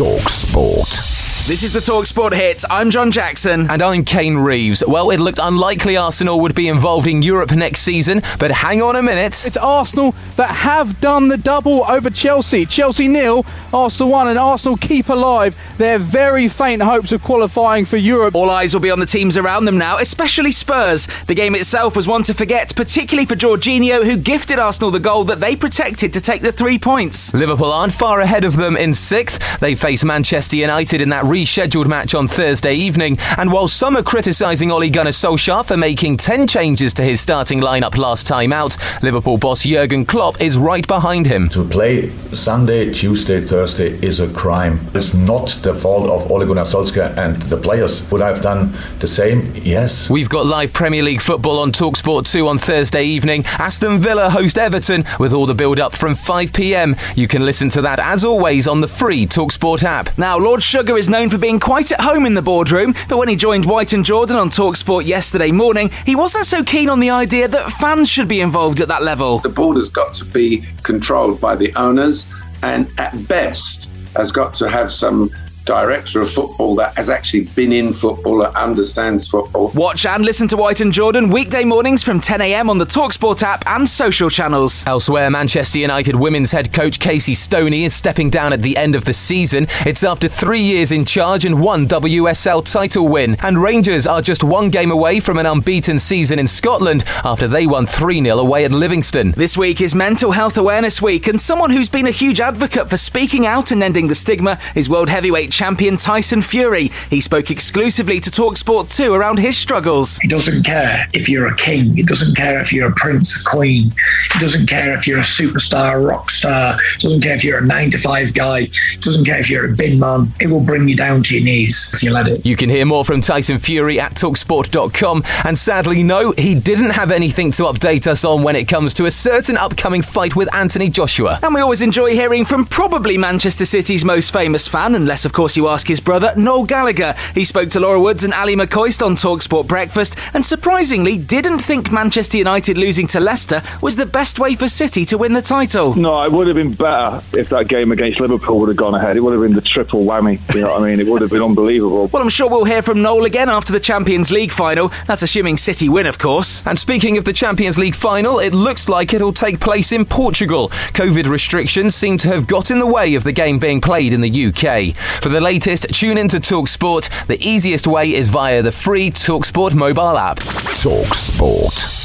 Talk Sport. This is the Talk Talksport hit. I'm John Jackson. And I'm Kane Reeves. Well, it looked unlikely Arsenal would be involved in Europe next season, but hang on a minute. It's Arsenal that have done the double over Chelsea. Chelsea nil, Arsenal one, and Arsenal keep alive their very faint hopes of qualifying for Europe. All eyes will be on the teams around them now, especially Spurs. The game itself was one to forget, particularly for Jorginho, who gifted Arsenal the goal that they protected to take the three points. Liverpool aren't far ahead of them in sixth. They face Manchester United in that rescheduled match on Thursday evening. And while some are criticising Ole Gunnar Solskjaer for making 10 changes to his starting lineup last time out, Liverpool boss Jurgen Klopp is right behind him. To play Sunday, Tuesday, Thursday is a crime. It's not the fault of Ole Gunnar Solskjaer and the players. Would I have done the same? Yes. We've got live Premier League football on Talksport 2 on Thursday evening. Aston Villa host Everton with all the build up from 5 pm. You can listen to that as always on the free Talksport app. Now, Lord Sugar is known for being quite at home in the boardroom, but when he joined White and Jordan on Talksport yesterday morning, he wasn't so keen on the idea that fans should be involved at that level. The board has got to be controlled by the owners, and at best, has got to have some director of football that has actually been in football that understands football. Watch and listen to White and Jordan weekday mornings from 10am on the Talksport app and social channels. Elsewhere, Manchester United women's head coach Casey Stoney is stepping down at the end of the season. It's after three years in charge and one WSL title win. And Rangers are just one game away from an unbeaten season in Scotland after they won 3 0 away at Livingston. This week is Mental Health Awareness Week, and someone who's been a huge advocate for speaking out and ending the stigma is World Heavyweight champion Tyson Fury. He spoke exclusively to Talksport 2 around his struggles. He doesn't care if you're a king. He doesn't care if you're a prince, a queen. He doesn't care if you're a superstar, a rock star. He doesn't care if you're a nine to five guy. He doesn't care if you're a bin man. It will bring you down to your knees if you let it. You can hear more from Tyson Fury at talksport.com. And sadly, no, he didn't have anything to update us on when it comes to a certain upcoming fight with Anthony Joshua. And we always enjoy hearing from probably Manchester City's most famous fan, unless, of course, you ask his brother, Noel Gallagher. He spoke to Laura Woods and Ally McCoist on Talksport Breakfast and surprisingly didn't think Manchester United losing to Leicester was the best way for City to win the title. No, it would have been better if that game against Liverpool would have gone ahead. It would have been the triple whammy. You know what I mean? It would have been unbelievable. Well, I'm sure we'll hear from Noel again after the Champions League final. That's assuming City win, of course. And speaking of the Champions League final, it looks like it'll take place in Portugal. COVID restrictions seem to have got in the way of the game being played in the UK. For the latest, tune in to Talksport. The easiest way is via the free Talksport mobile app. Talksport.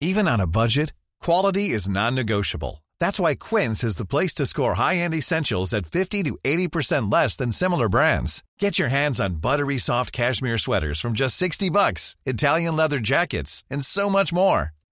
Even on a budget, quality is non-negotiable. That's why Quince is the place to score high-end essentials at 50 to 80% less than similar brands. Get your hands on buttery soft cashmere sweaters from just 60 bucks, Italian leather jackets, and so much more.